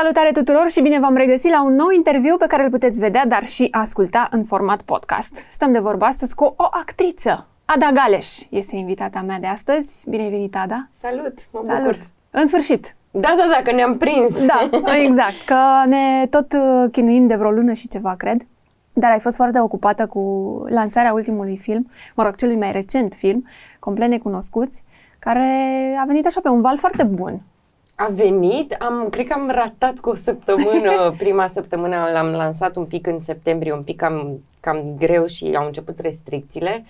Salutare tuturor și bine v-am regăsit la un nou interviu pe care îl puteți vedea, dar și asculta în format podcast. Stăm de vorbă astăzi cu o actriță. Ada Galeș este invitata mea de astăzi. Bine ai venit, Ada! Salut! Mă Salut! bucur! În sfârșit! Da, da, da, că ne-am prins! Da, exact, că ne tot uh, chinuim de vreo lună și ceva, cred. Dar ai fost foarte ocupată cu lansarea ultimului film, mă rog, celui mai recent film, Complet Necunoscuți, care a venit așa pe un val foarte bun. A venit, am, cred că am ratat cu o săptămână, prima săptămână l-am lansat un pic în septembrie, un pic cam, cam greu și au început restricțiile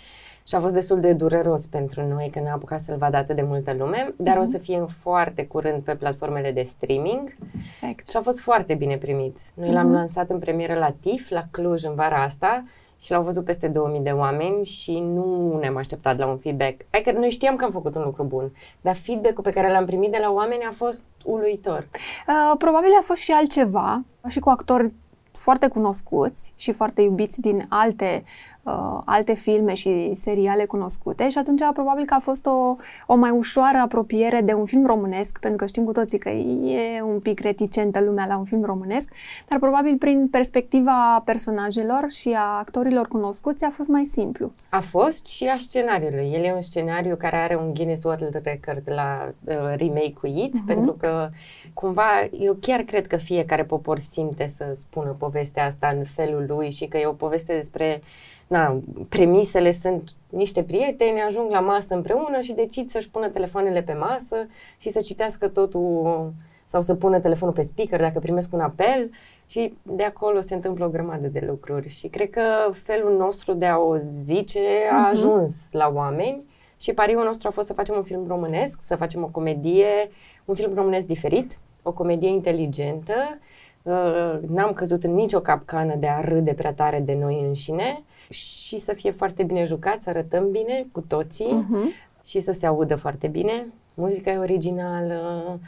și a fost destul de dureros pentru noi că n-a apucat să-l vadă atât de multă lume, dar mm-hmm. o să fie foarte curând pe platformele de streaming Perfect. și a fost foarte bine primit. Noi mm-hmm. l-am lansat în premieră la TIF, la Cluj, în vara asta și l-au văzut peste 2000 de oameni și nu ne-am așteptat la un feedback. Adică noi știam că am făcut un lucru bun, dar feedback-ul pe care l-am primit de la oameni a fost uluitor. Uh, probabil a fost și altceva, și cu actori foarte cunoscuți și foarte iubiți din alte, uh, alte filme și seriale cunoscute și atunci probabil că a fost o, o mai ușoară apropiere de un film românesc, pentru că știm cu toții că e un pic reticentă lumea la un film românesc, dar probabil prin perspectiva personajelor și a actorilor cunoscuți a fost mai simplu. A fost și a scenariului. El e un scenariu care are un Guinness World Record la uh, remake-ul uh-huh. pentru că cumva eu chiar cred că fiecare popor simte să spună povestea asta în felul lui și că e o poveste despre na, premisele sunt niște prieteni, ajung la masă împreună și decid să-și pună telefoanele pe masă și să citească totul sau să pună telefonul pe speaker dacă primesc un apel și de acolo se întâmplă o grămadă de lucruri și cred că felul nostru de a o zice a mhm. ajuns uh-huh. la oameni și pariul nostru a fost să facem un film românesc, să facem o comedie, un film românesc diferit, o comedie inteligentă. Uh, n-am căzut în nicio capcană de a râde prea tare de noi înșine și să fie foarte bine jucat, să arătăm bine cu toții uh-huh. și să se audă foarte bine. Muzica e originală,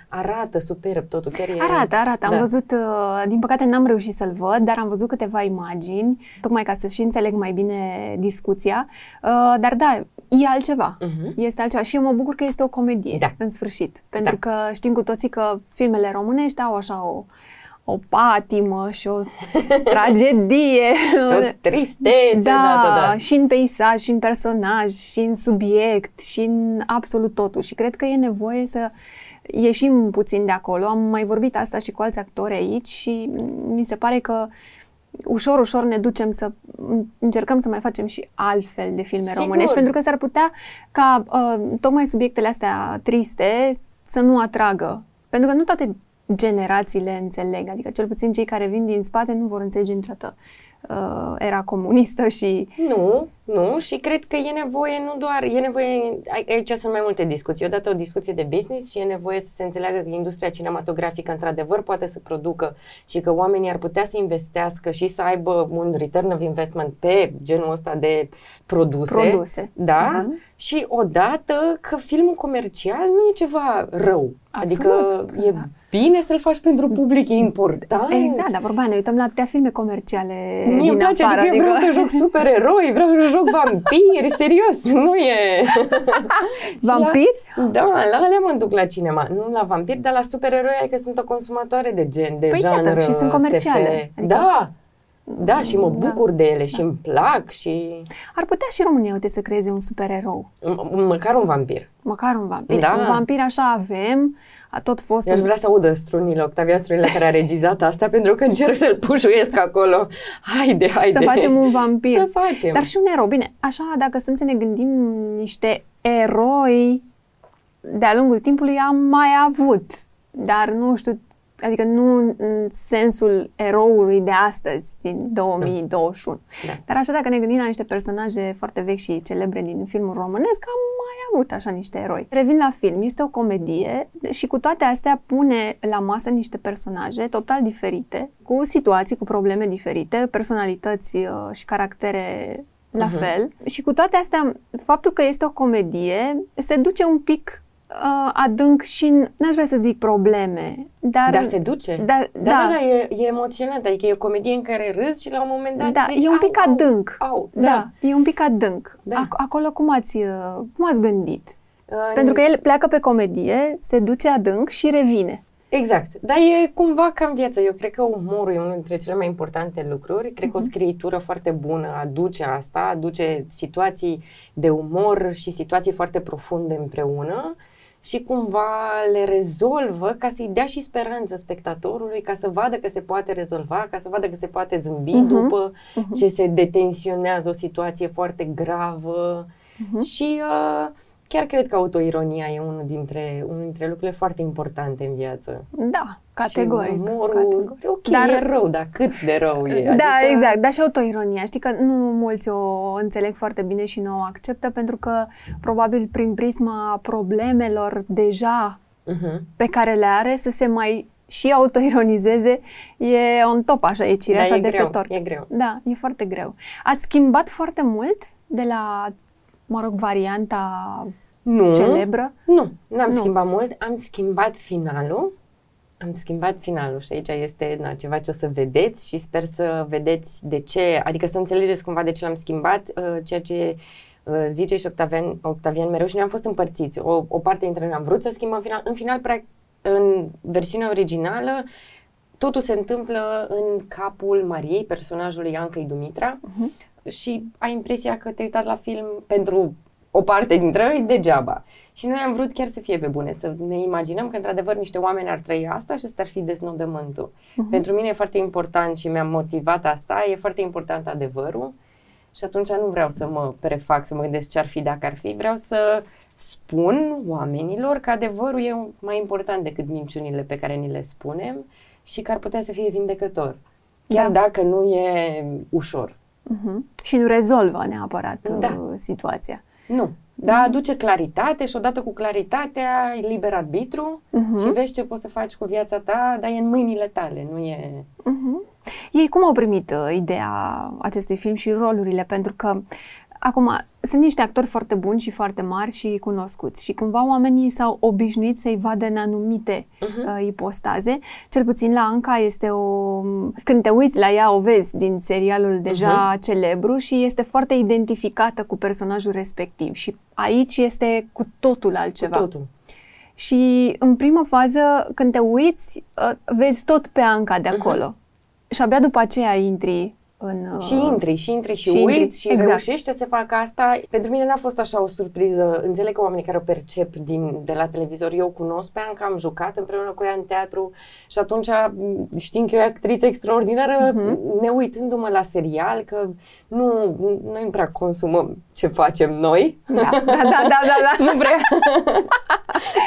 arată superb totul. Chiar e... Arată, arată. Am da. văzut, uh, din păcate n-am reușit să-l văd, dar am văzut câteva imagini, tocmai ca să și înțeleg mai bine discuția. Uh, dar da, e altceva. Uh-huh. Este altceva. Și eu mă bucur că este o comedie, da. în sfârșit. Pentru da. că știm cu toții că filmele românești au așa o o patimă și o tragedie. și o tristețe. Da, da, da, da. Și în peisaj, și în personaj, și în subiect, și în absolut totul. Și cred că e nevoie să ieșim puțin de acolo. Am mai vorbit asta și cu alți actori aici și mi se pare că ușor, ușor ne ducem să încercăm să mai facem și altfel de filme Sigur. românești, pentru că s-ar putea ca uh, tocmai subiectele astea triste să nu atragă. Pentru că nu toate generațiile înțeleg, adică cel puțin cei care vin din spate nu vor înțelege niciodată uh, era comunistă și... Nu, nu și cred că e nevoie nu doar, e nevoie, aici sunt mai multe discuții, odată o discuție de business și e nevoie să se înțeleagă că industria cinematografică într-adevăr poate să producă și că oamenii ar putea să investească și să aibă un return of investment pe genul ăsta de produse. Produse. Da? Uh-huh. Și odată că filmul comercial nu e ceva rău. Absolut, adică exact. e bine să-l faci pentru public, e important. Exact, dar vorba ne uităm la atâtea filme comerciale Mie din îmi place, afară, adică eu vreau să joc supereroi, vreau să joc vampiri, serios, nu e... Vampiri? La, da, la alea mă duc la cinema, nu la vampiri, dar la supereroi, adică sunt o consumatoare de gen, de păi genre, iată, și sunt comerciale. Adică... Da, da, și mă bucur da. de ele da. și îmi plac și... Ar putea și România, uite, să creeze un supererou. M- măcar un vampir. Măcar un vampir. Da. Un vampir așa avem, a tot fost... Eu aș vrea să audă strunile, Octavia Strunile care a regizat asta, pentru că încerc să-l pușuiesc acolo. Haide, haide! Să facem un vampir. Să facem. Dar și un erou. Bine, așa, dacă stăm să ne gândim niște eroi de-a lungul timpului am mai avut. Dar nu știu adică nu în sensul eroului de astăzi, din 2021. Da. Dar așa dacă ne gândim la niște personaje foarte vechi și celebre din filmul românesc, am mai avut așa niște eroi. Revin la film, este o comedie și cu toate astea pune la masă niște personaje total diferite, cu situații, cu probleme diferite, personalități uh, și caractere la uh-huh. fel. Și cu toate astea, faptul că este o comedie se duce un pic uh, adânc și, n-aș vrea să zic probleme, dar... Dar se duce. Da, Da, da, da, da e, e emoționant. Adică e o comedie în care râzi și la un moment dat da, zici, e un pic au, adânc. Au, au, da. da. da, e un pic adânc. Da. Ac- acolo cum ați, uh, cum ați gândit? Uh, Pentru că el pleacă pe comedie, se duce adânc și revine. Exact. Dar e cumva ca în viață. Eu cred că umorul e unul dintre cele mai importante lucruri. Cred că o scriitură foarte bună aduce asta, aduce situații de umor și situații foarte profunde împreună și cumva le rezolvă ca să-i dea și speranță spectatorului, ca să vadă că se poate rezolva, ca să vadă că se poate zâmbi uh-huh. după uh-huh. ce se detensionează o situație foarte gravă. Uh-huh. Și uh, chiar cred că autoironia e unul dintre, unul dintre lucrurile foarte importante în viață. Da, categoric. Și umorul, categoric. ok, dar, e rău, dar cât de rău e? Da, adică... exact, dar și autoironia. Știi că nu mulți o înțeleg foarte bine și nu o acceptă pentru că probabil prin prisma problemelor deja uh-huh. pe care le are să se mai și autoironizeze e un top așa, e cireașa da, e de greu, pe tort. E greu. Da, e foarte greu. Ați schimbat foarte mult de la mă rog, varianta nu, celebră? Nu, n-am nu. schimbat mult. Am schimbat finalul. Am schimbat finalul și aici este na, ceva ce o să vedeți și sper să vedeți de ce, adică să înțelegeți cumva de ce l-am schimbat, uh, ceea ce uh, zice și Octavian, Octavian mereu și noi am fost împărțiți. O, o parte dintre noi am vrut să schimbăm final. În final, pra, în versiunea originală, totul se întâmplă în capul Mariei, personajului Ancăi Dumitra, uh-huh și ai impresia că te-ai uitat la film pentru o parte dintre noi degeaba. Și noi am vrut chiar să fie pe bune, să ne imaginăm că într-adevăr niște oameni ar trăi asta și ăsta ar fi desnodământul. Uh-huh. Pentru mine e foarte important și mi-a motivat asta, e foarte important adevărul și atunci nu vreau să mă prefac, să mă gândesc ce ar fi dacă ar fi, vreau să spun oamenilor că adevărul e mai important decât minciunile pe care ni le spunem și că ar putea să fie vindecător. Chiar da. dacă nu e ușor. Uh-huh. Și nu rezolvă neapărat da. uh, situația. Nu. Da, aduce claritate și odată cu claritatea e liber arbitru uh-huh. și vezi ce poți să faci cu viața ta, dar e în mâinile tale, nu e... Uh-huh. Ei cum au primit uh, ideea acestui film și rolurile? Pentru că Acum, sunt niște actori foarte buni și foarte mari și cunoscuți și cumva oamenii s-au obișnuit să-i vadă în anumite uh-huh. uh, ipostaze. Cel puțin la Anca este o... Când te uiți la ea, o vezi din serialul deja uh-huh. celebru și este foarte identificată cu personajul respectiv. Și aici este cu totul altceva. Cu totul. Și în prima fază, când te uiți, uh, vezi tot pe Anca de acolo. Uh-huh. Și abia după aceea intri în... Și intri, și intri și, și uiți intri. și exact. reușește să facă asta. Pentru mine n-a fost așa o surpriză. Înțeleg că oamenii care o percep din, de la televizor, eu cunosc pe Anca, am jucat împreună cu ea în teatru și atunci știind că e o actriță extraordinară, uh-huh. ne uitându-mă la serial, că nu, noi nu prea consumăm ce facem noi. Da, da, da, da, da. da. nu prea.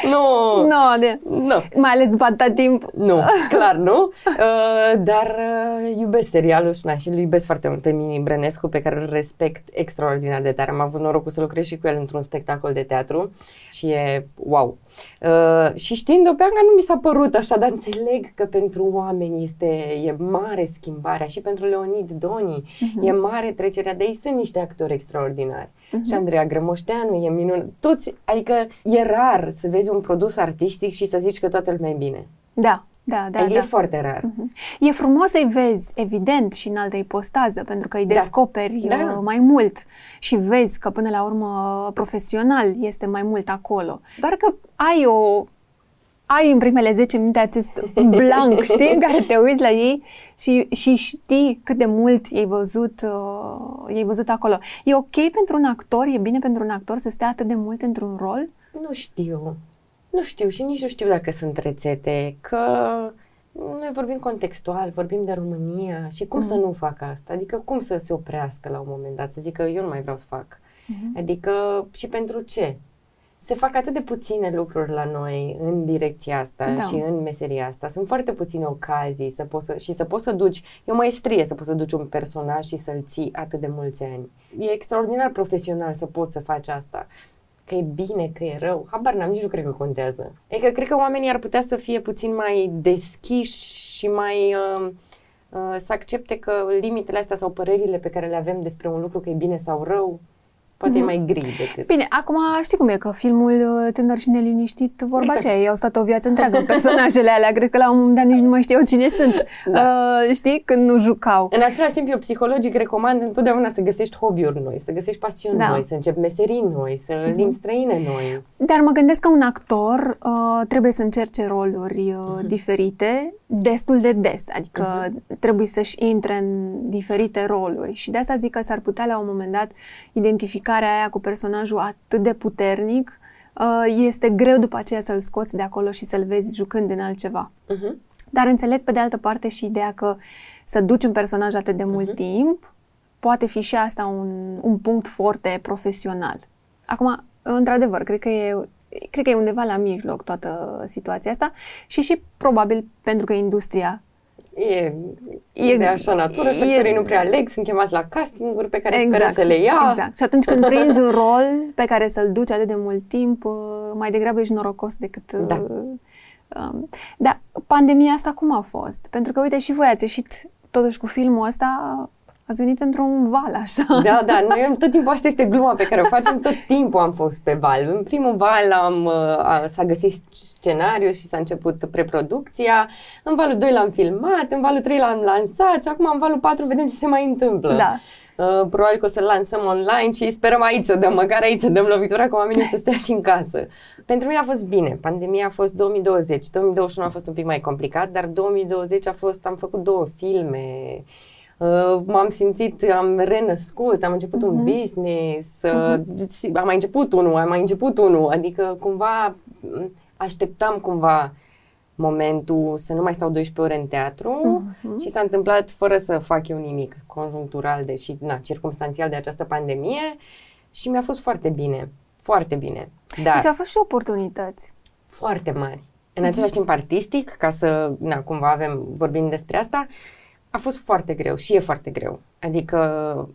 nu. No, de. nu. Mai ales după atâta timp. Nu, clar nu. Uh, dar uh, iubesc serialul și, na, și îl iubesc foarte mult pe Mini Brănescu, pe care îl respect extraordinar de tare. Am avut norocul să lucrez și cu el într-un spectacol de teatru și e wow. Uh, și știind-o pe Anga nu mi s-a părut așa, dar înțeleg că pentru oameni este, e mare schimbarea și pentru Leonid Doni uh-huh. e mare trecerea de ei. Sunt niște actori extraordinari. Uh-huh. Și Andreea Grămoșteanu e minunat. Toți, adică e rar să vezi un produs artistic și să zici că toată lumea e bine. Da, da, da. E da. foarte rar. Uh-huh. E frumos să-i vezi, evident, și în altă ipostază, pentru că îi da. descoperi da. mai mult și vezi că până la urmă profesional este mai mult acolo. Doar că ai o ai în primele 10 minute acest blank, știi, în care te uiți la ei și, și știi cât de mult i-ai văzut, uh, i-ai văzut acolo. E ok pentru un actor, e bine pentru un actor să stea atât de mult într-un rol? Nu știu. Nu știu și nici nu știu dacă sunt rețete, că noi vorbim contextual, vorbim de România și cum mm. să nu fac asta? Adică cum să se oprească la un moment dat, să zică eu nu mai vreau să fac. Mm-hmm. Adică și pentru ce? Se fac atât de puține lucruri la noi în direcția asta da. și în meseria asta. Sunt foarte puține ocazii să poți să, și să poți să duci, e o maestrie să poți să duci un personaj și să-l ții atât de mulți ani. E extraordinar profesional să poți să faci asta că e bine, că e rău, habar n-am, nici nu cred că contează. Adică cred că oamenii ar putea să fie puțin mai deschiși și mai uh, uh, să accepte că limitele astea sau părerile pe care le avem despre un lucru că e bine sau rău poate mm-hmm. e mai gri decât... Bine, acum știi cum e, că filmul uh, Tânăr și neliniștit, vorba exact. aceea, ei au stat o viață întreagă personajele alea, cred că la un moment dat nici nu mai știau cine sunt, da. uh, știi, când nu jucau. În același timp, eu psihologic recomand întotdeauna să găsești hobby-uri noi, să găsești pasiuni da. noi, să începi meserii noi, să mm-hmm. limbi străine noi. Dar mă gândesc că un actor uh, trebuie să încerce roluri uh, mm-hmm. diferite destul de des, adică uh-huh. trebuie să-și intre în diferite roluri și de asta zic că s-ar putea la un moment dat identificarea aia cu personajul atât de puternic uh, este greu după aceea să-l scoți de acolo și să-l vezi jucând în altceva. Uh-huh. Dar înțeleg pe de altă parte și ideea că să duci un personaj atât de mult uh-huh. timp poate fi și asta un, un punct foarte profesional. Acum, într-adevăr, cred că e cred că e undeva la mijloc toată situația asta și și probabil pentru că industria E, e de așa natură, e, sectorii nu prea aleg, sunt chemați la castinguri pe care exact, speră să le ia. Exact. Și atunci când prinzi un rol pe care să-l duci atât de mult timp, uh, mai degrabă ești norocos decât... Uh, da. Um, dar pandemia asta cum a fost? Pentru că, uite, și voi ați ieșit totuși cu filmul ăsta Ați venit într-un val, așa. Da, da, noi tot timpul asta este gluma pe care o facem, tot timpul am fost pe val. În primul val am, a, s-a găsit scenariu și s-a început preproducția, în valul 2 l-am filmat, în valul 3 l-am lansat și acum în valul 4 vedem ce se mai întâmplă. Da. Uh, probabil că o să-l lansăm online și sperăm aici să dăm, măcar aici să dăm lovitura, cu oamenii să stea și în casă. Pentru mine a fost bine. Pandemia a fost 2020. 2021 a fost un pic mai complicat, dar 2020 a fost, am făcut două filme, Uh, m-am simțit, am renăscut, am început uh-huh. un mhm. business, uh-huh. am mai început unul, am mai început unul, adică cumva așteptam cumva momentul să nu mai stau 12 ore în teatru uh-huh. și s-a întâmplat fără să fac eu nimic conjunctural, deși, na, circumstanțial de această pandemie și mi-a fost foarte bine, foarte bine. Dar deci au fost și oportunități. Foarte mari. În uh-huh. același timp artistic, ca să, na, cumva avem, vorbim despre asta, uh, a fost foarte greu și e foarte greu. Adică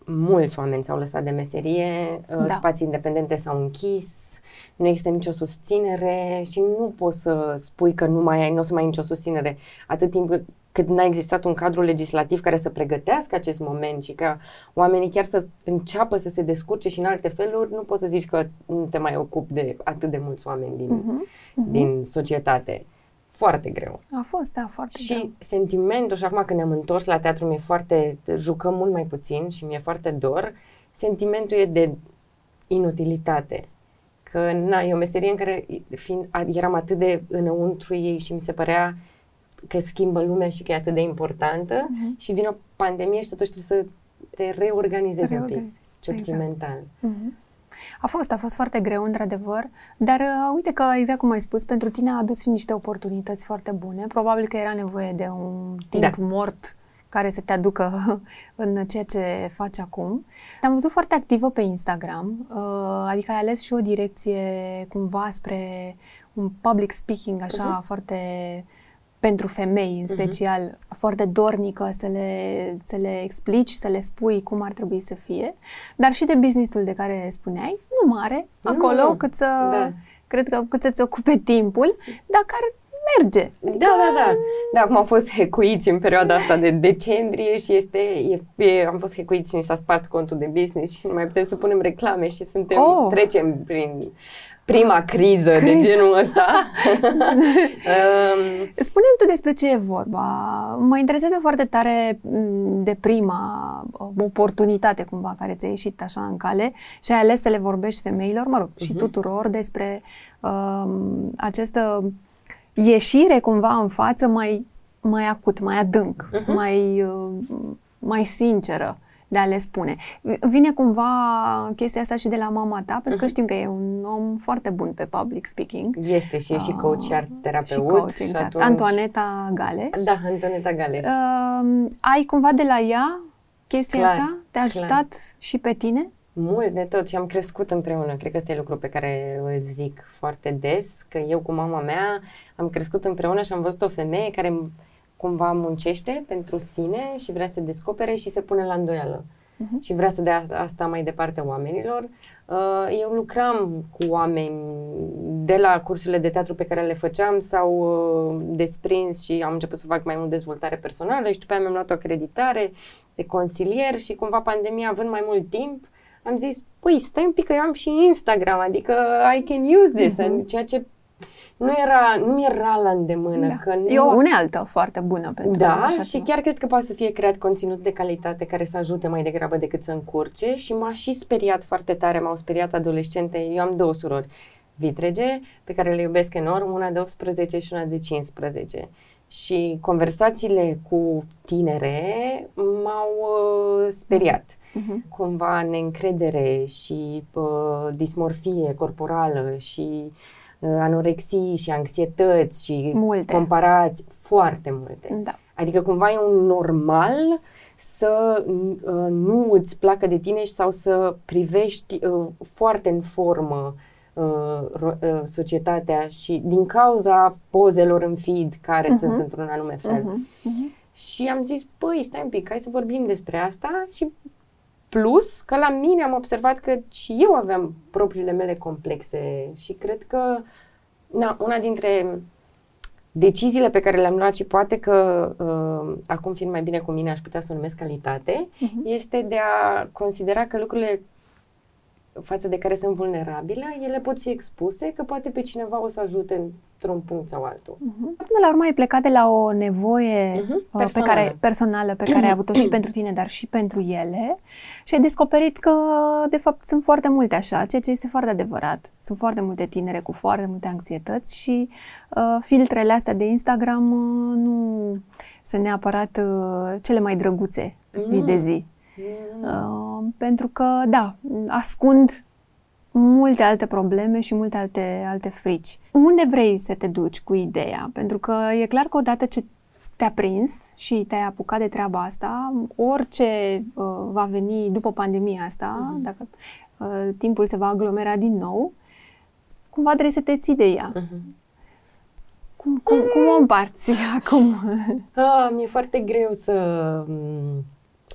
mulți oameni s-au lăsat de meserie, uh, da. spații independente s-au închis, nu există nicio susținere și nu poți să spui că nu mai ai, nu o să mai ai nicio susținere atât timp cât n-a existat un cadru legislativ care să pregătească acest moment și ca oamenii chiar să înceapă să se descurce și în alte feluri, nu poți să zici că nu te mai ocupi de atât de mulți oameni din, uh-huh. Uh-huh. din societate foarte greu. A fost, da, foarte și greu. sentimentul, și acum când ne-am întors la teatru, mi-e foarte, jucăm mult mai puțin și mi-e foarte dor, sentimentul e de inutilitate. Că, na, e o meserie în care fiind, eram atât de înăuntru ei și mi se părea că schimbă lumea și că e atât de importantă uh-huh. și vine o pandemie și totuși trebuie să te reorganizezi, reorganizezi. un pic, ce exact. mental. Uh-huh. A fost, a fost foarte greu, într-adevăr, dar uh, uite că, exact cum ai spus, pentru tine a adus și niște oportunități foarte bune. Probabil că era nevoie de un timp da. mort care să te aducă în ceea ce faci acum. Te-am văzut foarte activă pe Instagram, uh, adică ai ales și o direcție cumva spre un public speaking așa uh-huh. foarte pentru femei în mhm. special, uh-huh. foarte dornică să le, să le explici, să le spui cum ar trebui să fie, dar și de businessul de care spuneai, nu mare, nu, acolo, cât să, da. cred că cât să-ți ocupe timpul, dar care merge. Da, da, da. Da, acum am fost hecuiți în perioada asta de decembrie și este, e, e, am fost hecuiți și ni s-a spart contul de business și nu mai putem să punem reclame și suntem, oh. trecem prin prima criză Criza. de genul ăsta. um, Spune-mi tu despre ce e vorba. Mă interesează foarte tare mm, de prima oportunitate cumva care ți-a ieșit așa în cale și ai ales să le vorbești femeilor, mă rog, uh-huh. și mhm. tuturor despre um, această ieșire cumva în față mai, mai acut, mai adânc, uh-huh. mai, uh, mai sinceră de a le spune. Vine cumva chestia asta și de la mama ta, pentru că mhm. știm că e un om foarte bun pe public speaking. Este și e și coach, iar uh, terapeut. Și coach, exact. Și atunci... Antoaneta Galeș. Da, Antoaneta Galeș. Uh, ai cumva de la ea chestia clar, asta? Te-a ajutat clar. și pe tine? Mult de tot și am crescut împreună. Cred că ăsta e lucru pe care îl zic foarte des, că eu cu mama mea am crescut împreună și am văzut o femeie care cumva muncește pentru sine și vrea să se descopere și se pune la îndoială. Uh-huh. Și vrea să dea asta mai departe oamenilor. Uh, eu lucram cu oameni de la cursurile de teatru pe care le făceam, s-au uh, desprins și am început să fac mai mult dezvoltare personală și după aia mi-am luat o acreditare de consilier și cumva pandemia având mai mult timp, am zis, păi, stai un pic că eu am și Instagram, adică I can use this, mm-hmm. ceea ce nu era, nu era la îndemână. Da. Că nu... E o unealtă foarte bună pentru Da, așa și ceva. chiar cred că poate să fie creat conținut de calitate care să ajute mai degrabă decât să încurce și m-a și speriat foarte tare, m-au speriat adolescente. Eu am două surori vitrege pe care le iubesc enorm, una de 18 și una de 15. Și conversațiile cu tinere m-au uh, speriat. Mhm. Cumva neîncredere și uh, dismorfie corporală și uh, anorexii și anxietăți și Multe. comparați foarte multe. Da. Adică cumva e un normal să uh, nu îți placă de tine sau să privești uh, foarte în formă uh, ro- uh, societatea și din cauza pozelor în feed care Mhm. sunt într-un anume fel. Mhm. Mhm. Și am zis, păi, stai un pic, hai să vorbim despre asta și plus că la mine am observat că și eu aveam propriile mele complexe și cred că na, una dintre deciziile pe care le-am luat și poate că uh, acum fiind mai bine cu mine aș putea să o numesc calitate, Mhm. este de a considera că lucrurile față de care sunt vulnerabile, ele pot fi expuse, că poate pe cineva o să ajute într-un punct sau altul. Mhm. Până la urmă ai plecat de la o nevoie Mhm, uh, pe personală. care, personală pe care ai avut-o și pentru tine, dar și pentru ele și ai descoperit că, de fapt, sunt foarte multe așa, ceea ce este foarte adevărat. Sunt foarte multe tinere cu foarte multe anxietăți și uh, filtrele astea de Instagram uh, nu sunt neapărat uh, cele mai drăguțe zi Mm. de zi. Mm. Uh, pentru că, da, ascund multe alte probleme și multe alte, alte frici. Unde vrei să te duci cu ideea? Pentru că e clar că odată ce te-a prins și te-ai apucat de treaba asta, orice uh, va veni după pandemia asta, Mhm. dacă uh, timpul se va aglomera din nou, cumva trebuie să te ții de ea. Mhm. Cum, cum, cum o împarți acum? Ah, mi-e foarte greu să...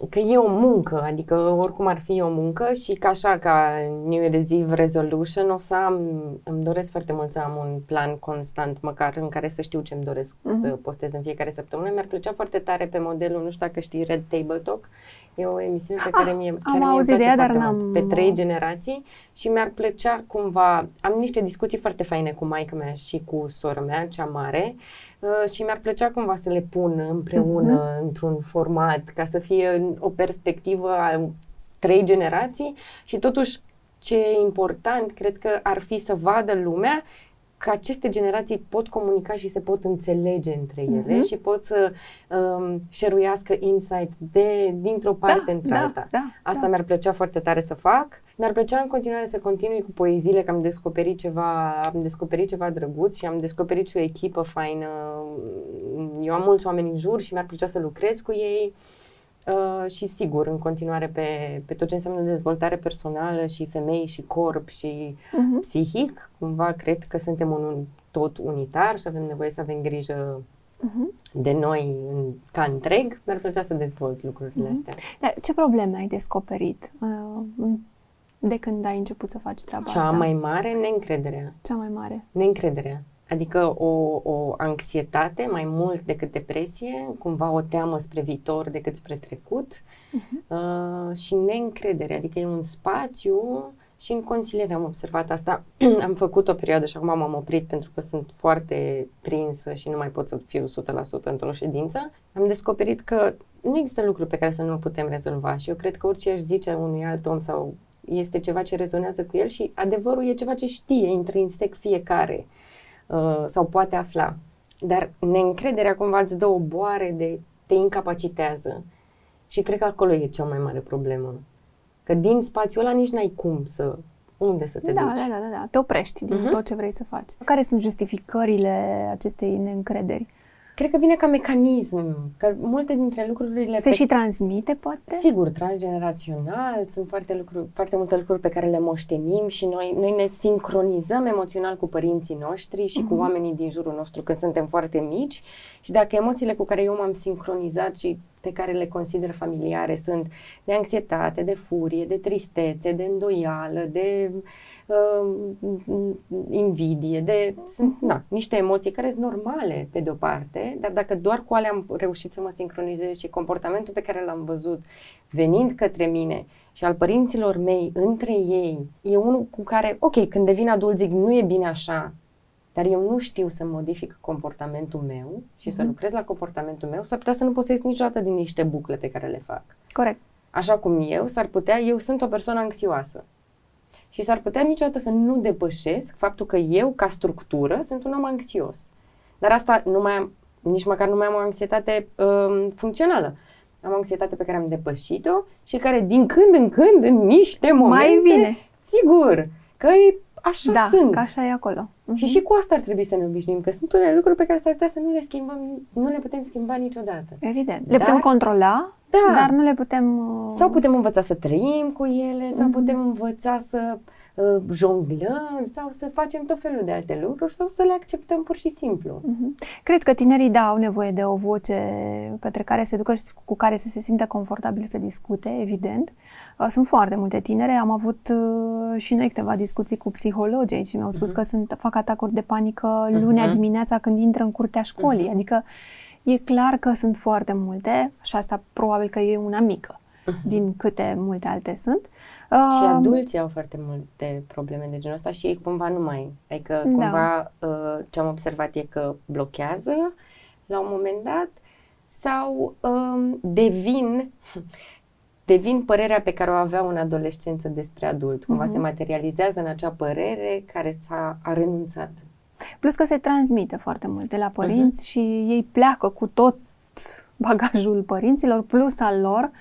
m, Că e o muncă, adică oricum ar fi o muncă și ca așa, ca New Year's Eve resolution, o să am, îmi doresc foarte mult să am un plan constant, măcar în care să știu ce îmi doresc Mhm. să postez în fiecare săptămână. Mi-ar plăcea foarte tare pe modelul, nu știu dacă știi, Red Table Talk, e o emisiune pe care Ah, mie, am care mie îmi auzit de place ea, dar foarte n-am- mult. Pe trei generații și mi-ar plăcea cumva, am niște discuții foarte faine cu maica mea și cu sora mea, cea mare, uh, și mi-ar plăcea cumva să le pun împreună într-un format ca să fie o perspectivă a trei generații. Și totuși ce e important, cred că ar fi să vadă lumea că aceste generații pot comunica și se pot înțelege între ele Mhm. și pot să um, șeruiască insight de, dintr-o parte într-alta. da, Asta da. mi-ar plăcea foarte tare să fac. Mi-ar plăcea în continuare să continui cu poeziile, că am descoperit ceva, am descoperit ceva drăguț și am descoperit și o echipă faină. Eu am mulți oameni în jur și mi-ar plăcea să lucrez cu ei. Uh, și sigur, în continuare pe, pe tot ce înseamnă dezvoltare personală și femei și corp și Mhm. psihic, cumva cred că suntem un, un tot unitar și avem nevoie să avem grijă Mhm. de noi în, ca întreg. Mi-ar plăcea să dezvolt lucrurile Mhm. astea. Dar ce probleme ai descoperit uh, de când ai început să faci treaba Cea asta? mai mare, neîncrederea. Cea mai mare. Neîncrederea. Adică o, o anxietate mai mult decât depresie, cumva o teamă spre viitor decât spre trecut Mhm. uh, și neîncredere. Adică e un spațiu și în consiliere am observat asta. am făcut o perioadă și acum m-am oprit pentru că sunt foarte prinsă și nu mai pot să fiu 100% într-o ședință. Am descoperit că nu există lucruri pe care să nu le putem rezolva și eu cred că orice aș zice unui alt om sau este ceva ce rezonează cu el și adevărul e ceva ce știe intrinsec fiecare uh, sau poate afla. Dar neîncrederea cumva îți dă o boare de te incapacitează. Și cred că acolo e cea mai mare problemă. Că din spațiul ăla nici n-ai cum să... Unde să te da, duci? da, da, da, da. Te oprești din Mhm. tot ce vrei să faci. Care sunt justificările acestei neîncrederi? Cred că vine ca mecanism. Că multe dintre lucrurile... Se pe și transmite, poate? Sigur, transgenerațional, sunt foarte, lucruri, foarte multe lucruri pe care le moștenim și noi, noi ne sincronizăm emoțional cu părinții noștri și cu oamenii din jurul nostru când suntem foarte mici și dacă emoțiile cu care eu m-am sincronizat și pe care le consider familiare sunt de anxietate, de furie, de tristețe, de îndoială, de uh, invidie, de sunt na, niște emoții care sunt normale pe de-o parte, dar dacă doar cu alea am reușit să mă sincronizez și comportamentul pe care l-am văzut venind către mine și al părinților mei între ei e unul cu care, ok, când devin adult zic nu e bine așa, dar eu nu știu să modific comportamentul meu și mm-hmm. să mhm. lucrez la comportamentul meu, s-ar putea să nu pot să ies niciodată din niște bucle pe care le fac. Corect. Așa cum eu, s-ar putea, eu sunt o persoană anxioasă. Și s-ar putea niciodată să nu depășesc faptul că eu, ca structură, sunt un om anxios. Dar asta nu mai am, nici măcar nu mai am o anxietate um, funcțională. Am o anxietate pe care am depășit-o și care din când în când, în niște momente... Mai vine. Sigur, că e așa da, sunt. Că așa e acolo. Uh-huh. Și și cu asta ar trebui să ne obișnuim, că sunt unele lucruri pe care s-ar putea să nu le schimbăm, nu le putem schimba niciodată. Evident. Le dar, putem controla, da. dar nu le putem... Uh... Sau putem învăța să trăim cu ele, sau uh-huh. putem învăța să uh, jonglăm sau să facem tot felul de alte lucruri sau să le acceptăm pur și simplu. Uh-huh. Cred că tinerii, da, au nevoie de o voce către care se ducă și cu care să se simtă confortabil să discute, evident. Uh, sunt foarte multe tinere. Am avut uh, și noi câteva discuții cu psihologii și mi-au spus uh-huh. că sunt, fac atacuri de panică lunea uh-huh. dimineața când intră în curtea școlii. Uh-huh. Adică e clar că sunt foarte multe și asta probabil că e una mică uh-huh. din câte multe alte sunt. Și adulții au foarte multe probleme de genul ăsta și ei cumva nu mai. Adică da. cumva uh, ce am observat e că blochează la un moment dat sau um, devin devin părerea pe care o aveau în adolescență despre adult. Cumva uh-huh. se materializează în acea părere care s-a a renunțat. Plus că se transmite foarte mult de la părinți uh-huh. și ei pleacă cu tot bagajul părinților plus al lor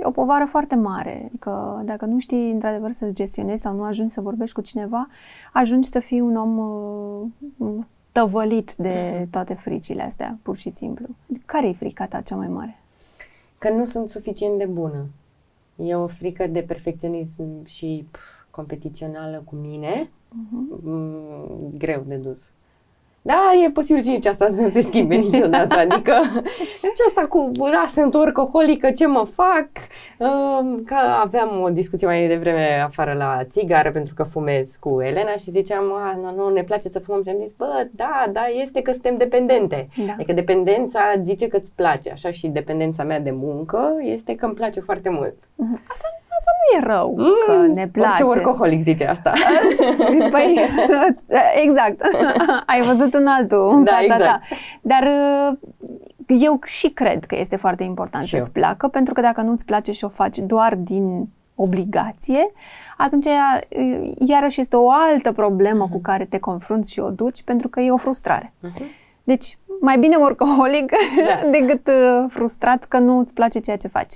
e o povară foarte mare. Adică dacă nu știi într-adevăr să-ți gestionezi sau nu ajungi să vorbești cu cineva, ajungi să fii un om uh, tăvălit de mhm. toate fricile astea, pur și simplu. Care e frica ta cea mai mare? Că nu sunt suficient de bună. E o frică de perfecționism și pf, competițională cu mine. Uh-huh. Greu de dus. Da, e posibil și nici asta să nu se schimbe niciodată. Adică și asta cu, da, sunt orcoholică, ce mă fac? Uh, că aveam o discuție mai devreme afară la țigară pentru că fumez cu Elena și ziceam, a, nu, nu, ne place să fumăm. Și am zis, bă, da, da, este că suntem dependente. Da. Adică dependența zice că îți place. Așa și dependența mea de muncă este că îmi place foarte mult. Mhm. Asta Asta nu e rău mm, că ne place. Orice orcoholic zice asta. Păi, exact. Ai văzut un altul în da, fața exact. ta. Dar uh, eu și cred că este foarte important și să-ți eu. placă, pentru că dacă nu-ți place și o faci doar din obligație, atunci uh, iarăși este o altă problemă uh-huh. cu care te confrunți și o duci, pentru că e o frustrare. Uh-huh. Deci, mai bine orcoholic da. decât uh, frustrat că nu îți place ceea ce faci.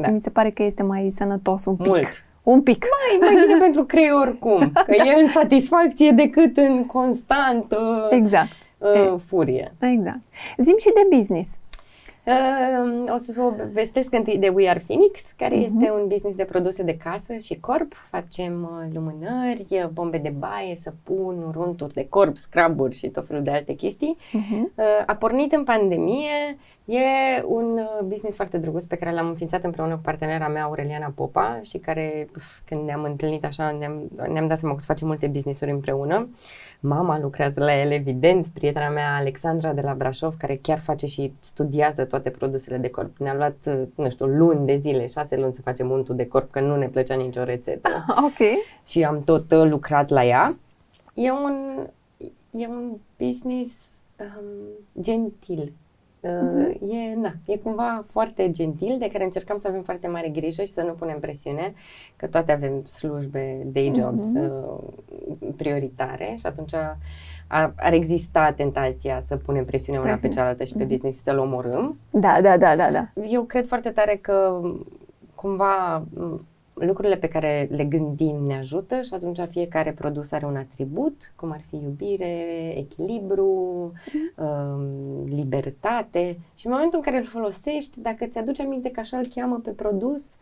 Da. Mi se pare că este mai sănătos un pic. Mult. Un pic. Mai, mai bine pentru creier oricum. Că e în satisfacție decât în constant uh, exact. uh, furie. Exact. Zim și de business. Uh, o să vă vestesc întâi de We Are Phoenix, care uh-huh. este un business de produse de casă și corp. Facem uh, lumânări, bombe de baie, săpun, runturi de corp, scraburi și tot felul de alte chestii. Uh-huh. Uh, a pornit în pandemie, e un uh, business foarte drăguț pe care l-am înființat împreună cu partenera mea, Aureliana Popa, și care, când ne-am întâlnit așa, ne-am, ne-am dat seama că să facem multe business-uri împreună. Mama lucrează la el, evident, prietena mea Alexandra de la Brașov, care chiar face și studiază toate produsele de corp. Ne-a luat, nu știu, luni de zile, șase luni să facem untul de corp, că nu ne plăcea nicio rețetă. Ok. Și am tot uh, lucrat la ea. E un, e un business um, gentil, Uh, e, na, e cumva foarte gentil, de care încercăm să avem foarte mare grijă și să nu punem presiune, că toate avem slujbe, day jobs uh-huh. prioritare și atunci a, ar exista tentația să punem presiune una pe cealaltă și pe uh-huh. business și să-l omorâm. Da, da, da, da, da. Eu cred foarte tare că cumva lucrurile pe care le gândim ne ajută și atunci fiecare produs are un atribut, cum ar fi iubire, echilibru, mm. libertate și în momentul în care îl folosești, dacă ți aduci aminte că așa îl cheamă pe produs,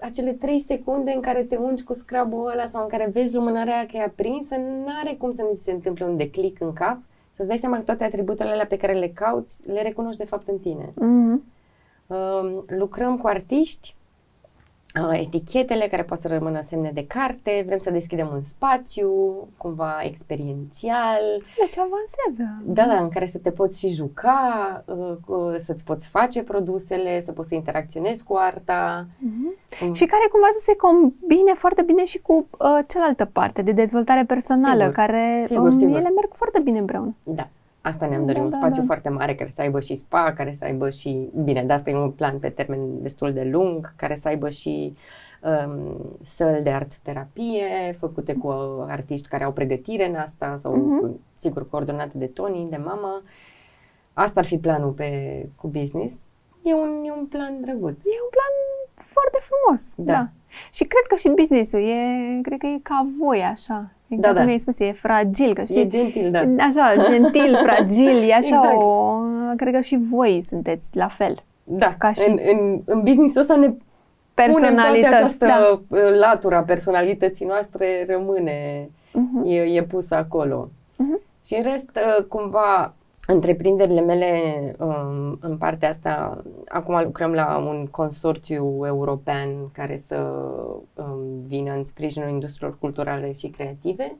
acele 3 secunde în care te ungi cu scrabul ăla sau în care vezi lumânarea că e aprinsă, nu are cum să nu ți se întâmple un declic în cap, să-ți dai seama că toate atributele alea pe care le cauți, le recunoști de fapt în tine. Mm-hmm. Uh, lucrăm cu artiști uh, etichetele care pot să rămână semne de carte, vrem să deschidem un spațiu, cumva experiențial. Deci avansează. Da, da, în care să te poți și juca, uh, să-ți poți face produsele, să poți să interacționezi cu arta. Uh-huh. Um. Și care cumva să se combine foarte bine și cu uh, cealaltă parte de dezvoltare personală, Sigur, care sigur, um, sigur. ele merg foarte bine împreună. Da. Asta ne-am Da, dorit, un da, spațiu da. foarte mare care să aibă și spa, care să aibă și, bine, de asta e un plan pe termen destul de lung, care să aibă și um, săli de art-terapie, făcute cu uh, artiști care au pregătire în asta sau, Mhm. sigur, coordonate de Tony, de mama. Asta ar fi planul pe, cu business. E un, e un plan drăguț. E un plan foarte frumos. Da. Da. Și cred că și business-ul e, cred că e ca voi așa. Exact Da, cum da. ai spus, e fragil. Că și E gentil, da. Așa, gentil, fragil, e așa Exact. o... Cred că și voi sunteți la fel. Da, Ca și- în, în, în business-ul ăsta ne punem toate Personalități. această Da. uh, latura personalității noastre rămâne, Mhm. e, e pusă acolo. Mhm. Și în rest, uh, cumva, întreprinderile mele um, în partea asta, acum lucrăm la un consorțiu european care să um, vină în sprijinul industriilor culturale și creative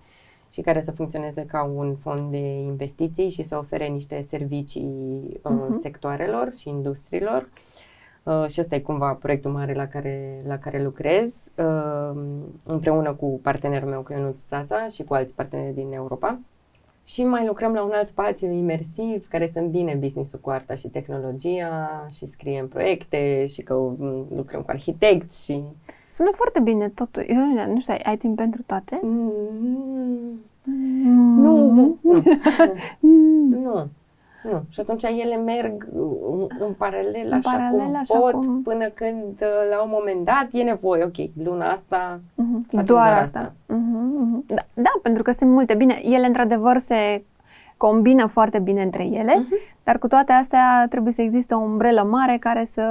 și care să funcționeze ca un fond de investiții și să ofere niște servicii uh, Mhm. sectoarelor și industriilor. Uh, și ăsta e cumva proiectul mare la care, la care lucrez, uh, împreună cu partenerul meu, cu Ionuț Sața și cu alți parteneri din Europa. Și mai lucrăm la un alt spațiu imersiv care să îmbine business-ul cu arta și tehnologia și scriem proiecte și că mm, lucrăm cu arhitecți și... Sună foarte bine totul. Eu nu știu, ai, ai timp pentru toate? Mm, Mm. nu, nu, Mm. nu. Nu. Și atunci ele merg în, în paralel, În așa paralel, cum așa pot, cum- până când uh, la un moment dat e nevoie, ok, luna asta Mhm. Facem Doar doar asta. asta. Mhm, mhm. Da, da, pentru că sunt multe. Bine, ele într-adevăr se combină foarte bine între ele, Mhm. dar cu toate astea trebuie să existe o umbrelă mare care să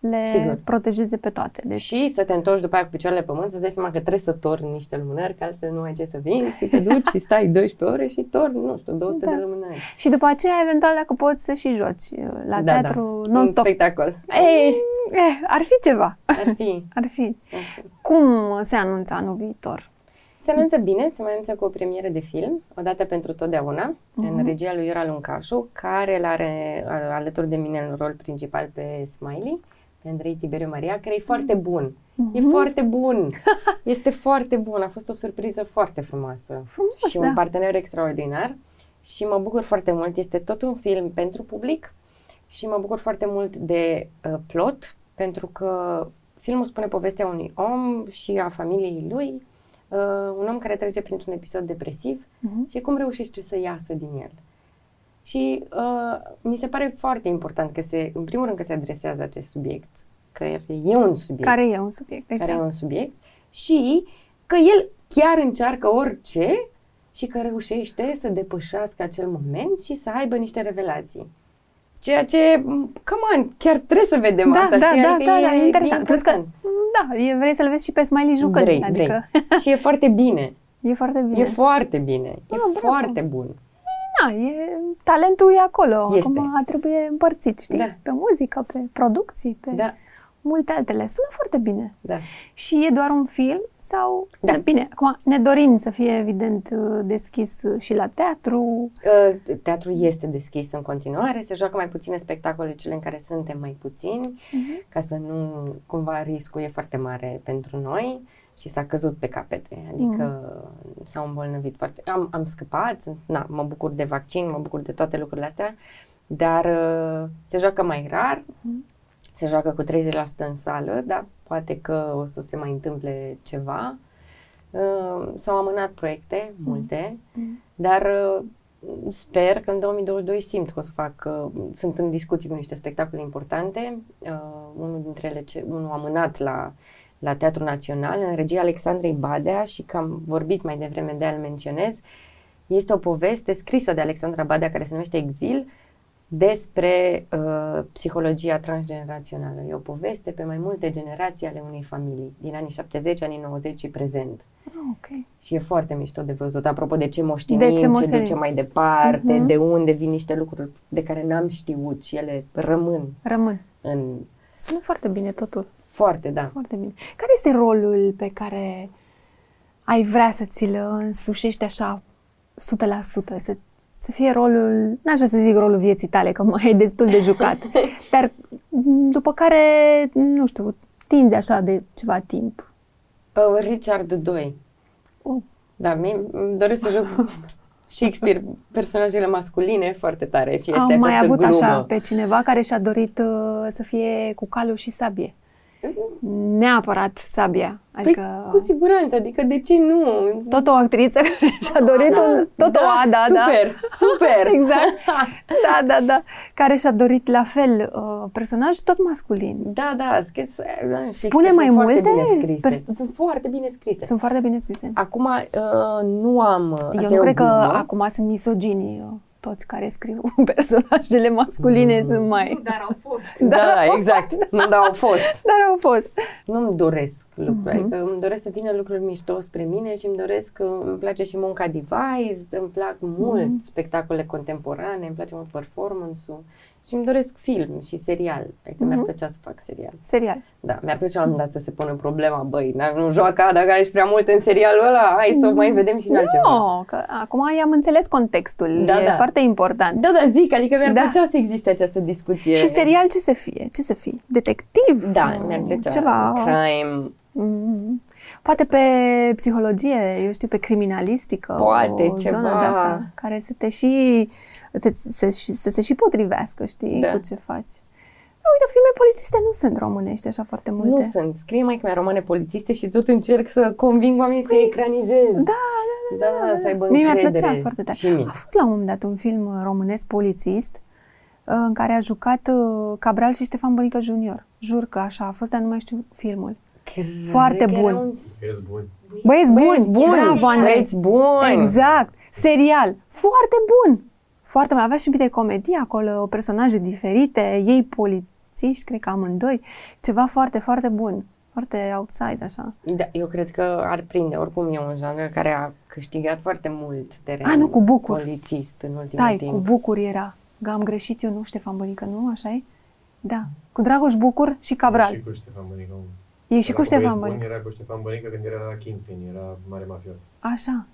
le Sigur. protejeze pe toate. Deci, Și să te întorci după aia cu picioarele pe pământ, să dai seama că trebuie să torni niște lumânări, că altfel nu ai ce să vinzi și te duci și stai 12 ore și torni, nu știu, 200 Da. de lumânări. și după aceea, eventual, dacă poți să și joci uh, la Da, teatru da. Un non-stop. spectacol. Ei, eh, ar fi ceva. Ar fi. Ar fi. ar fi. Cum se anunță anul viitor? Se anunță bine, se mai anunță cu o premieră de film, odată pentru totdeauna, în regia lui Iora Luncașu, care îl are a- alături de mine în rol principal pe Smiley, pe Andrei Tiberiu Maria, care e foarte bun. E foarte bun. Este foarte bun. A fost o surpriză foarte frumoasă. Frumos, și da. un partener extraordinar. Și mă bucur foarte mult. Este tot un film pentru public și mă bucur foarte mult de uh, plot, pentru că filmul spune povestea unui om și a familiei lui, uh, un om care trece printr-un episod depresiv Mhm. și cum reușește să iasă din el. Și uh, mi se pare foarte important că se, în primul rând că se adresează acest subiect, că e un subiect Care e un subiect, exact. care e un subiect și că el chiar încearcă orice și că reușește să depășească acel moment și să aibă niște revelații. Ceea ce, m, come on, chiar trebuie să vedem da, asta, da, știi? da, Adică da, e, da, e interesant. Plus că, important. Da, e, vrei să-l vezi și pe Smiley jucând. vrei, adică vrei. și e foarte bine. e foarte bine. E foarte bine. E Ah, bravo. foarte bun. Da, e, talentul e acolo. Este. Acum trebuie împărțit, știi? Da. Pe muzică, pe producții, pe Da, multe altele. Sună foarte bine. da. Și e doar un film sau... Da. Bine, acum ne dorim să fie evident deschis și la teatru. Uh, Teatrul este deschis în continuare, se joacă mai puține spectacole cele în care suntem mai puțini, Mhm. ca să nu, cumva riscul e foarte mare pentru noi și s-a căzut pe capete, adică s-au îmbolnăvit foarte... Am, am scăpat, sunt- na, mă bucur de vaccin, mă bucur de toate lucrurile astea, dar uh, se joacă mai rar, se joacă cu 30% în sală, dar poate că o să se mai întâmple ceva. Uh, s-au amânat proiecte, multe, Mm. dar uh, sper că în 2022 simt că o să fac, uh, sunt în discuții cu niște spectacole importante, uh, unul dintre ele, ce, unul amânat la, la Teatrul Național, în regia Alexandrei Badea și că am vorbit mai devreme de a-l menționez, este o poveste scrisă de Alexandra Badea care se numește Exil, despre uh, psihologia transgenerațională. E o poveste pe mai multe generații ale unei familii, din anii 70, anii 90 și prezent. Ah, ok. Și e foarte mișto de văzut. Apropo de ce moștenim, De ce ce moștenim. duce mai departe, Mhm. de unde vin niște lucruri de care n-am știut și ele rămân Rămân. în Sună foarte bine totul. foarte, da. Foarte bine. Care este rolul pe care ai vrea să ți-l însușești așa 100%? Să, să fie rolul, n-aș vrea să zic rolul vieții tale, că mai e destul de jucat, dar m, după care, nu știu, tinzi așa de ceva timp. Uh, Richard II. Oh. Da, mie îmi doresc să joc Shakespeare, personajele masculine foarte tare și este Am această mai avut glumă. așa pe cineva care și-a dorit uh, să fie cu calul și sabie. Neapărat sabia. Păi, Adică cu siguranță, adică de ce nu? tot o actriță care și-a dorit Da, un... Tot da, o a, da, da. super, super. exact. Da, da, da. Care și-a dorit la fel uh, personaj tot masculin. Da, da, scris, Shakespeare Spune sunt mai foarte multe bine scrise. pers- sunt foarte bine scrise. Sunt foarte bine scrise. Acum uh, nu am... asta Eu e nu o cred că glumă. acum sunt misoginii uh, toți care scriu personajele masculine Mm. sunt mai... Dar au fost. Da, Dar da, au exact. Nu, dar au fost. Dar au fost. Nu-mi doresc lucruri, Mhm. adică îmi doresc să vină lucruri mișto spre mine și îmi doresc, că îmi place și munca device, îmi plac mult Mhm. spectacole contemporane, îmi place mult performance-ul și îmi doresc film și serial, adică mi-ar Mhm. plăcea să fac serial. Serial. Da, mi-ar plăcea la un moment dat să se pună problema, băi, n- nu joacă, dacă ești prea mult în serialul ăla, hai să o mai vedem și în altceva. Nu, că acum i-am înțeles contextul. Da, e da. foarte important. Da, da, zic, adică mi-ar Da. plăcea să existe această discuție. Și serial ce să fie? Ce să fie? Detectiv? Da, mi-ar plăcea. Ceva. Crime. Mm. Poate pe psihologie, eu știu, pe criminalistică. Poate, o ceva. zonă de asta, care să te și, să, să, să, să se și potrivească, știi, Da. cu ce faci. Da, uite, filme polițiste nu sunt românești așa foarte multe. Nu sunt. Scrie mai că romane polițiste și tot încerc să conving oamenii să ecranizez. Da, da, Da, da, să aibă Mie mi-ar încredere. plăcea foarte tare. Și mie. A fost la un moment dat un film uh, românesc polițist uh, în care a jucat uh, Cabral și Ștefan Bănică Junior. Jur că așa a fost, dar nu mai știu filmul. Cred Foarte că era bun. un Ești bun. Băieți buni, Băieți buni, bravo, Andrei. băieți buni. Exact, serial, foarte bun. Foarte bun. Avea și un pic de comedie acolo, personaje diferite, ei polițiști, cred că amândoi. Ceva foarte, foarte bun. Foarte outside, așa. Da, eu cred că ar prinde. Oricum e un genre care a câștigat foarte mult teren. Ah, nu, cu Bucur. Polițist în ultimul Stai, timp. cu Bucur era. Că am greșit eu, nu Ștefan Bănică, nu? așa e? Da. Cu Dragoș Bucur și Cabral. Și cu Ștefan Bănică. E și Era cu Ștefan Băieți Bănică. Buni, Era cu Ștefan Bănică când era la Kingpin, era mare mafiot. Așa.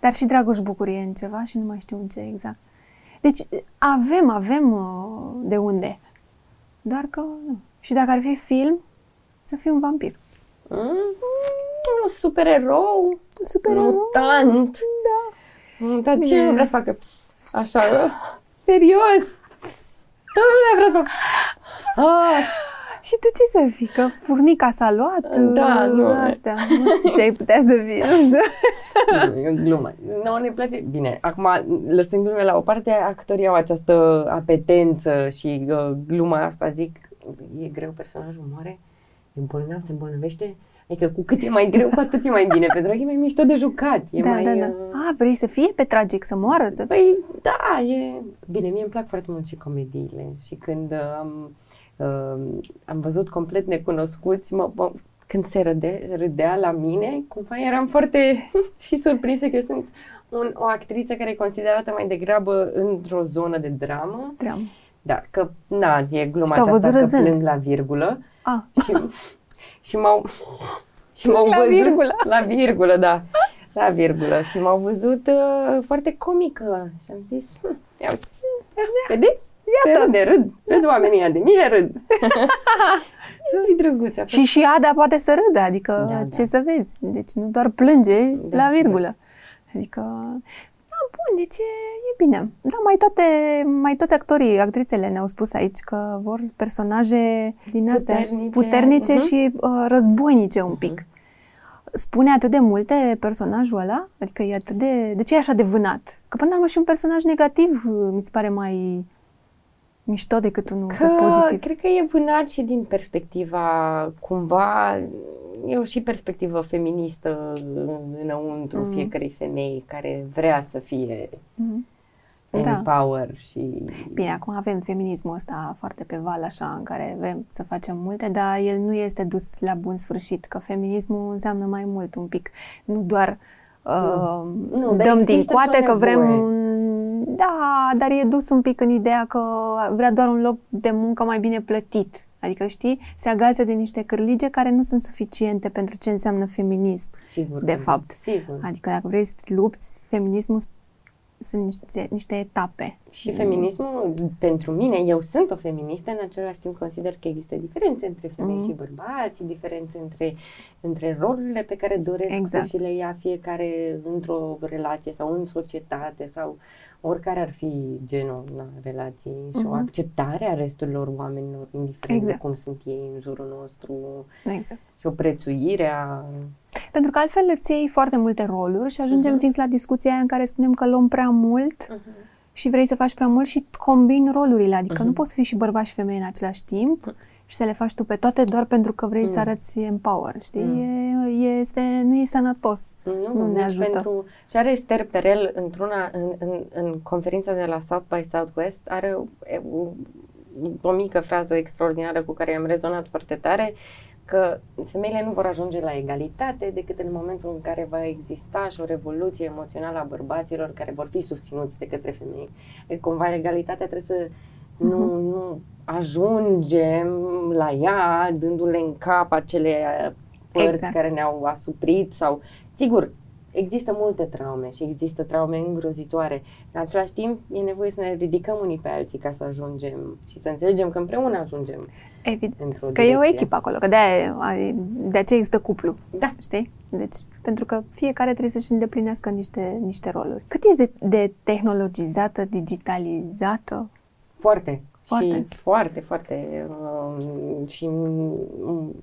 Dar și Dragoș Bucur e în ceva și nu mai știu în ce exact. Deci avem, avem uh, de unde. Doar că nu. Și dacă ar fi film, să fie un vampir. Mm, un supererou, Super mutant. Da. Mutant. Bine. Ce vrea să facă? Pss, Așa, serios. Toată lumea vrea să facă. pss. Ah, pss. Și tu ce să fii? Că furnica s-a luat? Da, uh, nu. Astea. Nu știu ce ai putea să fii. Nu știu. Nu, e o glumă. Nu, ne place. Bine, acum, lăsând glumele la o parte, actorii au această apetență și uh, gluma asta, zic, e greu personajul moare, e bolnav, se îmbolnăvește, adică cu cât e mai greu, cu atât e mai bine, pentru că e mai mișto de jucat. E da, mai, da, da. uh, A, vrei să fie pe tragic, să moară? Să... Păi, da, e... Bine, mie îmi plac foarte mult și comediile și când uh, am, uh, am văzut complet necunoscuți, mă, mă, când se râde, râdea la mine, cumva eram foarte și surprinsă că eu sunt un, o actriță care e considerată mai degrabă într-o zonă de dramă. Tream. Da, că, na, e gluma Și te-au aceasta văzut că râzând. plâng la virgulă A, și, și m-au... Și Plâng m-au la văzut, virgulă. La virgulă, da. La virgulă. Și m-au văzut uh, foarte comică. Și am zis, hm, ia uite, ia, vedeți? Iată. Se râde, râd. Râd oamenii ăia de mine, râd. Și drăguț. a fost. și și Ada poate să râdă, adică Da, ce da. să vezi. Deci nu doar plânge Da, la sigur. virgulă. Adică, da, bun, deci e, e bine. Da, mai toate, mai toți actorii, actrițele ne-au spus aici că vor personaje din astea Puternice. puternice Mhm. și uh, războinice un pic. Spune atât de multe personajul ăla? Adică e atât de... De ce e așa de vânat? Că până la urmă și un personaj negativ uh, mi se pare mai mișto decât unul Că, pozitiv. cred că e vânat și din perspectiva, cumva, e o și perspectivă feministă înăuntru Mhm. mm. fiecarei femei care vrea să fie Mhm. Da. empower și... Bine, acum avem feminismul ăsta foarte pe val, așa, în care vrem să facem multe, dar el nu este dus la bun sfârșit, că feminismul înseamnă mai mult un pic, nu doar uh, Nu, dar dăm din există și o coate că vrem nevoie. un... Da, dar e dus un pic în ideea că vrea doar un loc de muncă mai bine plătit. Adică, știi, se agață de niște cârlige care nu sunt suficiente pentru ce înseamnă feminism. Sigur. De că fapt. da. Sigur. Adică dacă vrei să lupți, feminismul sunt niște, niște etape. Și feminismul, pentru mine, eu sunt o feministă, în același timp consider că există diferențe între femei Mhm. și bărbați, și diferențe între, între rolurile pe care doresc Exact. să și le ia fiecare într-o relație sau în societate sau oricare ar fi genul na, relației și o Mhm. acceptare a resturilor oamenilor, indiferent Exact. de cum sunt ei în jurul nostru Exact. și o prețuire a... Pentru că altfel îți iei foarte multe roluri și ajungem Mhm. fix la discuția aia în care spunem că luăm prea mult și vrei să faci prea mult și combini rolurile. Adică Mhm. nu poți să fii și bărbat și femeie în același timp și să le faci tu pe toate doar pentru că vrei să Mm. arăți empower, știi? Mm. E, este, nu e sănătos. Nu, Nu ne nici ajută. Pentru... Și are Esther Perel într-una, în, în, în conferința de la South by Southwest, are o, o, o mică frază extraordinară cu care am rezonat foarte tare, că femeile nu vor ajunge la egalitate decât în momentul în care va exista și o revoluție emoțională a bărbaților care vor fi susținuți de către femei. E cumva egalitatea trebuie să nu, nu ajungem la ea dându-le în cap acele părți Exact. care ne-au asuprit sau... Sigur, există multe traume și există traume îngrozitoare. În același timp, e nevoie să ne ridicăm unii pe alții ca să ajungem și să înțelegem că împreună ajungem Evident. într-o Că e o direcție. echipă acolo, că de-aia, ai- de aceea există cuplu. Da. Știi? Deci, pentru că fiecare trebuie să-și îndeplinească niște, niște roluri. Cât ești de, de tehnologizată, digitalizată? Foarte. Foarte. Și foarte, foarte. Um, și um,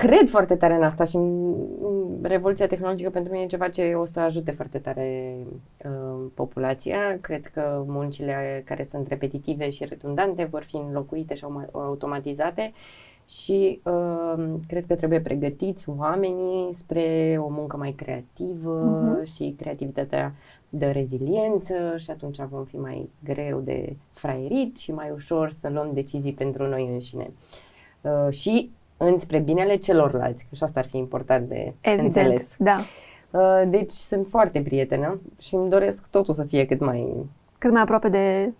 cred foarte tare în asta și um, revoluția tehnologică pentru mine e ceva ce o să ajute foarte tare um, populația. Cred că muncile care sunt repetitive și redundante vor fi înlocuite și auma- automatizate și um, cred că trebuie pregătiți oamenii spre o muncă mai creativă Mhm. și creativitatea de reziliență și atunci vom fi mai greu de fraierit și mai ușor să luăm decizii pentru noi înșine. Uh, și înspre binele celorlalți, că și asta ar fi important de Evident, înțeles. da. Uh, deci sunt foarte prietenă și îmi doresc totul să fie cât mai Cât mai aproape de...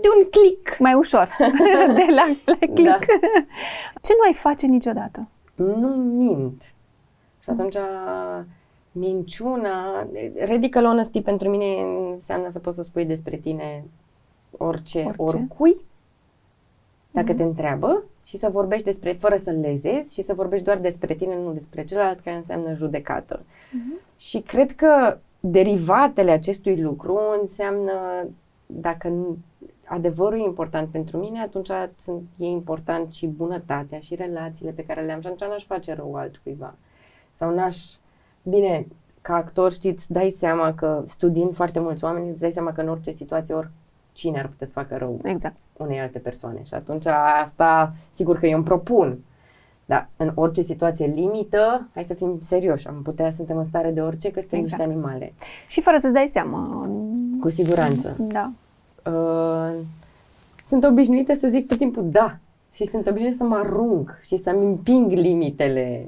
de un click. mai ușor. de la, la click. Da. Ce nu ai face niciodată? Nu mint. Și atunci minciuna, radical honesty pentru mine înseamnă să poți să spui despre tine orice, Orice. orice. oricui, dacă Mhm. te întreabă și să vorbești despre, fără să lezezi și să vorbești doar despre tine, nu despre celălalt, care înseamnă judecată. Mhm. Și cred că derivatele acestui lucru înseamnă, dacă nu- adevărul e important pentru mine, atunci sunt, e important și bunătatea și relațiile pe care le am și atunci n-aș face rău altcuiva. Sau n-aș... Bine, ca actor știți, îți dai seama că studiind foarte mulți oameni, îți dai seama că în orice situație, oricine ar putea să facă rău Exact. unei alte persoane. Și atunci asta, sigur că eu îmi propun. Dar în orice situație limită, hai să fim serioși, am putea, suntem în stare de orice, că suntem Exact. niște animale. Și fără să-ți dai seama. Cu siguranță. Da. Uh, sunt obișnuită să zic tot timpul da. Și sunt obișnuită să mă arunc și să-mi împing limitele.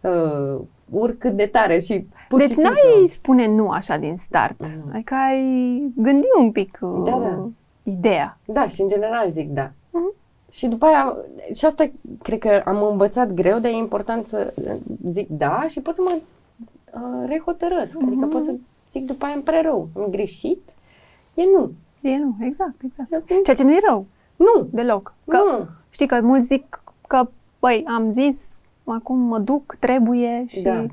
Uh, urc cât de tare și pur deci și simplu. n-ai spune nu așa din start. Nu. Adică ai gândi un pic uh, Da, da. ideea. Da, și în general zic da. Mhm. Și după aia, și asta cred că am învățat greu, dar e important să zic da și pot să mă uh, rehotărăsc. Mhm. Adică pot să zic după aia îmi pare rău, am greșit, e nu. E nu, exact, exact. Atunci, Ceea ce nu e rău Nu, deloc. Că, nu. Știi că mulți zic că, băi, am zis, acum mă duc, trebuie și Da.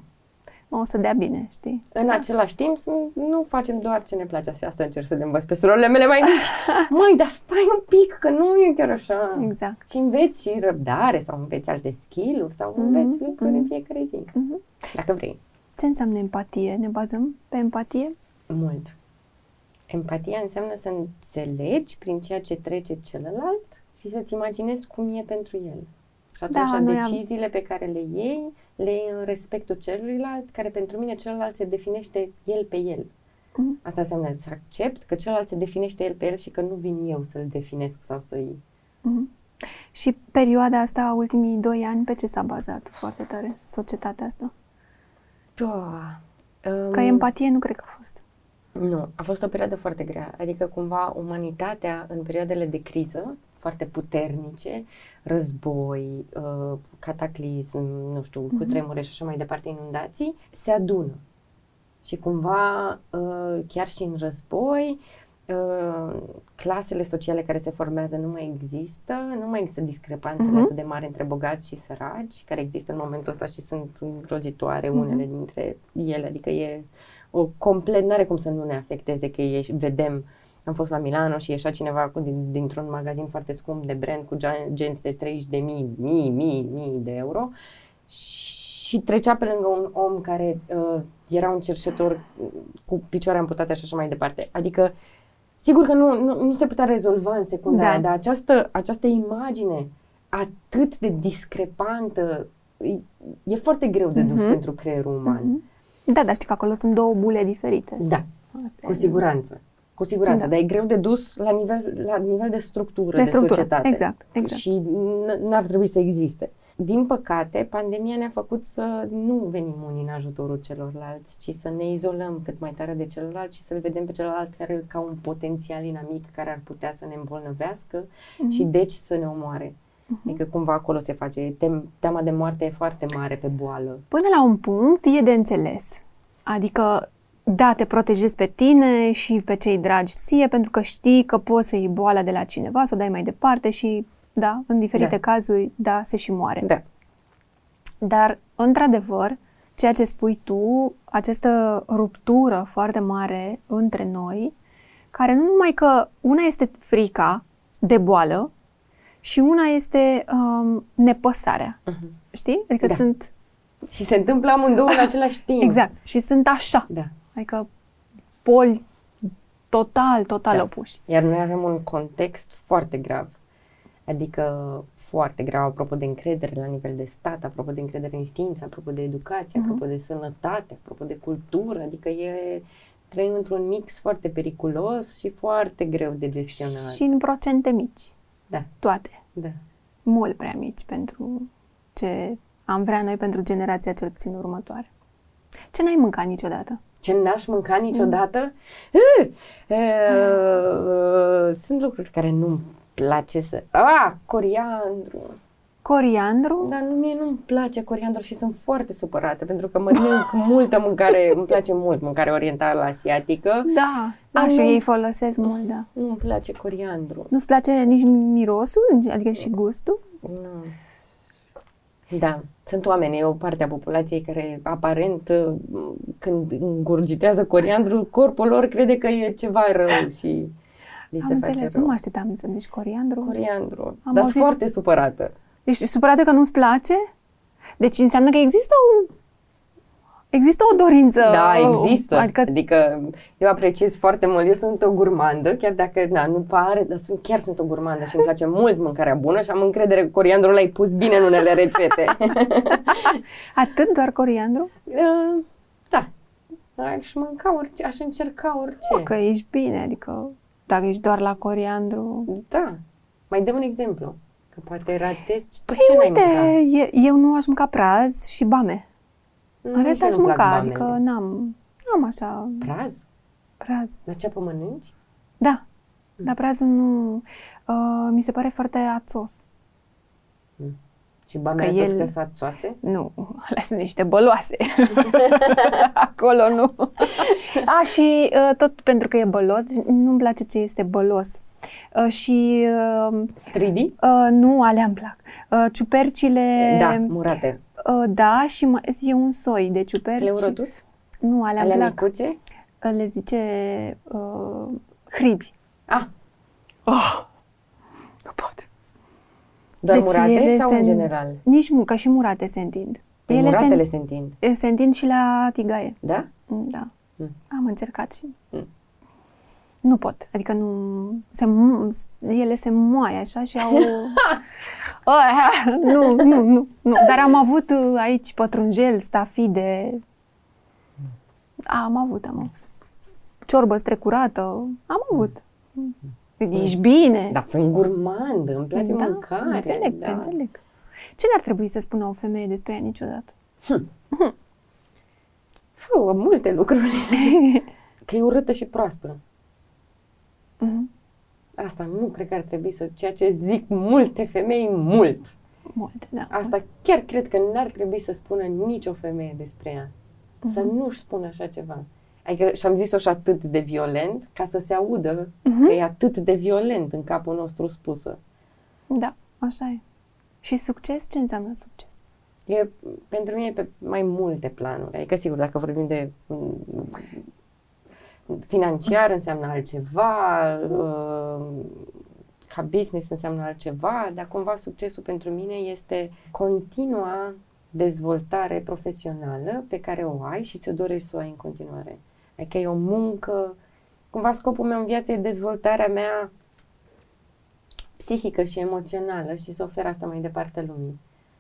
O să dea bine, știi? În același timp, să nu facem doar ce ne place și asta încerc să le învăț pe surorile mele mai mici. Măi, dar stai un pic, că nu e chiar așa. Exact. Și înveți și răbdare sau înveți alte skill-uri sau Mhm, înveți lucruri în mhm. fiecare zi. Mhm. Dacă vrei. Ce înseamnă empatie? Ne bazăm pe empatie? Mult. Empatia înseamnă să înțelegi prin ceea ce trece celălalt și să-ți imaginezi cum e pentru el. Și atunci Da, noi am- deciziile pe care le iei, le iei în respectul celuilalt, care pentru mine celălalt se definește el pe el. Mhm. Asta înseamnă să accept că celălalt se definește el pe el și că nu vin eu să-l definesc sau să-i... Mhm. Și perioada asta, ultimii doi ani, pe ce s-a bazat foarte tare societatea asta? Pua, um, Ca empatie nu cred că a fost. Nu, a fost o perioadă foarte grea. Adică cumva umanitatea în perioadele de criză, foarte puternice, război, uh, cataclism, nu știu, Mhm. cu tremure și așa mai departe, inundații, se adună. Și cumva, uh, chiar și în război, uh, clasele sociale care se formează nu mai există, nu mai există discrepanțele Mhm. atât de mari între bogați și săraci, care există în momentul ăsta și sunt îngrozitoare Mhm. unele dintre ele, adică e o complet, n-are cum să nu ne afecteze că ieși, vedem, am fost la Milano și ieșea cineva cu, din, dintr-un magazin foarte scump de brand cu gen- genți de 30 de mii, mii, mii, mii de euro și trecea pe lângă un om care uh, era un cerșetor uh, cu picioare amputate și așa mai departe. Adică, sigur că nu, nu, nu se putea rezolva în secunda Da. aia, dar această, această imagine atât de discrepantă e, e foarte greu de dus Mhm. pentru creierul uman. Mhm. Da, dar știi că acolo sunt două bule diferite. Da, Asta cu e- siguranță. Cu siguranță, Da. dar e greu de dus la nivel, la nivel de structură, De de, structură, societate. exact, exact. Și n- n-ar trebui să existe. Din păcate, pandemia ne-a făcut să nu venim unii în ajutorul celorlalți, ci să ne izolăm cât mai tare de celălalt și să-l vedem pe celălalt care, ca un potențial inamic care ar putea să ne îmbolnăvească Mhm. și deci să ne omoare. Adică cumva acolo se face. Tem- teama de moarte e foarte mare pe boală. Până la un punct e de înțeles. Adică, da, te protejezi pe tine și pe cei dragi ție, pentru că știi că poți să iei boala de la cineva, să o dai mai departe și, da, în diferite Da. cazuri, da, se și moare. Da. Dar, într-adevăr, ceea ce spui tu, această ruptură foarte mare între noi, care nu numai că una este frica de boală și una este um, nepăsarea. Mhm. Știi? Adică Da. sunt Și se întâmplă amândouă în același timp. Exact. Și sunt așa. Da. Adică poli total, total Da. opuși. Iar noi avem un context foarte grav. Adică foarte grav, apropo de încredere la nivel de stat, apropo de încredere în știință, apropo de educație, Mhm. apropo de sănătate, apropo de cultură. Adică e, trăim într-un mix foarte periculos și foarte greu de gestionat. Și în procente mici. Da, Toate. da. Mult prea mici pentru ce am vrea noi pentru generația cel puțin următoare. Ce n-ai mâncat niciodată? Ce n-aș mânca niciodată? Mm. Uh, Sunt lucruri care nu-mi place să... Ah, coriandru. Coriandru? Dar nu, mie nu-mi place coriandru și sunt foarte supărată pentru că mănânc multă mâncare, îmi place mult mâncare orientală, asiatică. Da. Dar A, și nu- ei folosesc mult, da. Nu-mi place coriandru. Nu-ți place nici mirosul, nici- adică și gustul? Nu. Da, sunt oameni, e o parte a populației care aparent uh, când îngurgitează coriandru, corpul lor crede că e ceva rău și li se Am face înțeles, rău. nu mă așteptam să zici coriandru. Coriandru. Am Dar sunt auzit- foarte supărată. Ești supărată că nu-ți place? Deci înseamnă că există un... Există o dorință. Da, există. Adică, Adică eu apreciez foarte mult. Eu sunt o gurmandă, chiar dacă na, nu pare, dar sunt, chiar sunt o gurmandă și îmi place mult mâncarea bună și am încredere că coriandrul l-ai pus bine în unele rețete. atât doar coriandru? Uh, da. Aș mânca orice, aș încerca orice. Că ești bine, adică dacă ești doar la coriandru... Da. Mai dăm un exemplu. Că poate ratezi. Tu Păi ce n-ai uite, mâncat? e, eu nu aș mânca praz și bame. Nu, În rest nici aș mie nu-mi plac mânca, adică bamele. n-am, n-am așa Praz? praz. La ceapă mănânci? Da, dar prazul nu... Uh, mi se pare foarte ațos. Și bamele Că tot el- că sunt ațoase? Nu, alea sunt niște băloase. Acolo nu. A, și uh, tot pentru că e bălos, deci nu-mi place ce este bălos. Uh, și uh, Stridi? uh, nu, alea îmi plac. Uh, ciupercile... Da, murate. Uh, da, și mai, e un soi de ciuperci. Leurotus? Nu, alea, îmi Alea plac. micuțe? Uh, Le zice uh, hribi. Ah, Oh, nu pot. doar Deci murate ele sau se- în general? Nici mu- că și murate se întind. Păi ele muratele se, se întind. în- se întind și la tigaie. Da? Da. Mm. Am încercat și Mm. Nu pot. Adică nu se mo- ele se moaie așa și au Oh, nu, nu, nu, nu. Dar am avut uh, aici pătrunjel, stafide. A, am avut, am avut. ciorbă strecurată. Am avut. Ești bine. Da, sunt gurmandă, îmi place da, mâncarea. Înțeleg, da. te înțeleg. Ce n-ar trebui să spună o femeie despre ea niciodată? Fă, multe lucruri. că e urâtă și proastă. Mhm. Asta nu cred că ar trebui să... Ceea ce zic multe femei, mult. Multe, da. Asta chiar cred că n-ar trebui să spună nicio femeie despre ea. Să nu-și spună așa ceva. Adică și-am zis-o și atât de violent ca să se audă că e atât de violent în capul nostru spusă. Da, așa e. Și succes? Ce înseamnă succes? E, pentru mine e pe mai multe planuri. Adică, sigur, dacă vorbim de mm, financiar înseamnă altceva, uh, ca business înseamnă altceva, dar cumva succesul pentru mine este continua dezvoltare profesională pe care o ai și ți-o dorești să o ai în continuare. Adică e o muncă, cumva scopul meu în viață e dezvoltarea mea psihică și emoțională și să ofer asta mai departe lumii.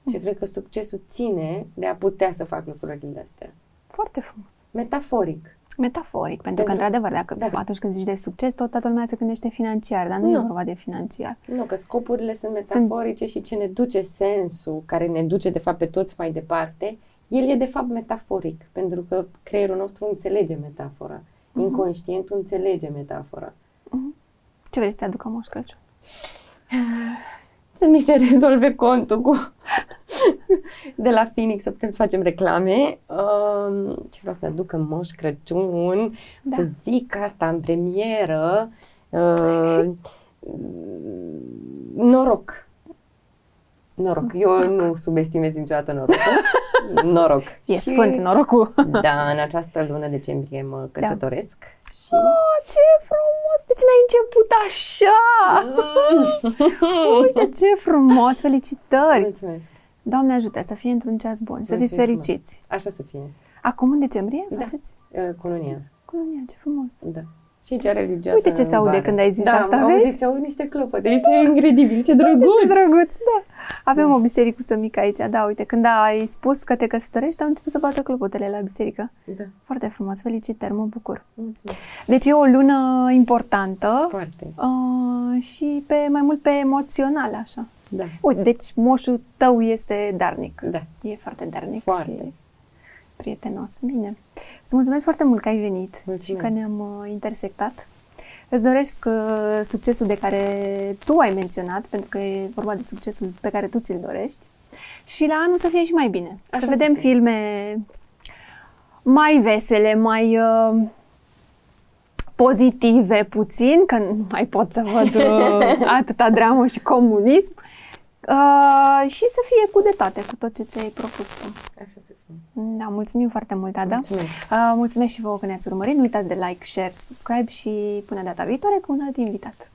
Și cred că succesul ține de a putea să fac lucrurile astea. Foarte frumos. Metaforic. Metaforic, pentru că, Pentru- într-adevăr, dacă da. atunci când zici de succes, tot toată lumea se gândește financiar, dar nu, e Nu. vorba de financiar. Nu, că scopurile sunt metaforice și ce ne duce sensul, care ne duce de fapt pe toți mai departe, el e de fapt metaforic, pentru că creierul nostru înțelege metafora. Inconștientul înțelege metafora. Ce vrei să te aducă Moș Crăciun? Să mi se rezolve contul cu de la Phoenix, să putem să facem reclame. Um, ce vreau să-mi aduc în Moș Crăciun, Da. să zic asta în premieră. Uh, noroc. Noroc. Eu nu subestimez niciodată norocul. Noroc. E Și- sfânt norocul. Da, în această lună decembrie mă căsătoresc. Și... Oh, ce frumos! De ce n-ai început așa? Uite ce frumos! Felicitări! Mulțumesc. Doamne ajută să fie într-un ceas bun, să fiți Mulțumesc fericiți. Așa să fie. Acum, în decembrie, Da. faceți Uh, Cununia. cununia, ce frumos! Da. Și cea religioasă Uite ce se în aude vară. când ai zis da, asta, am vezi? auzit, se aud niște clopote. Este incredibil, ce Uite drăguț! ce drăguț, da! Avem o bisericuță mică aici, da, uite, când ai spus că te căsătorești, au început să bată clopotele la biserică. Da, Foarte frumos, felicitări, mă bucur. mulțumesc. Deci e o lună importantă Foarte. uh, și pe mai mult pe emoțional, așa. Da. Uite, deci moșul tău este darnic. Da. E foarte darnic Foarte. și prietenos. Bine. Îți mulțumesc foarte mult că ai venit Mulțumesc. și că ne-am uh, intersectat. Îți doresc uh, succesul de care tu ai menționat, pentru că e vorba de succesul pe care tu ți-l dorești. Și la anul să fie și mai bine. Așa să să vedem fie. filme mai vesele, mai uh, pozitive puțin, că nu mai pot să văd uh, atâta dramă și comunism. Uh, și să fie cu detate cu tot ce ți-ai propus tu. Așa să fie. Da, mulțumim foarte mult, Ada. Mulțumesc. Uh, mulțumesc și vouă că ne-ați urmărit. Nu uitați de like, share, subscribe și până data viitoare cu un alt invitat.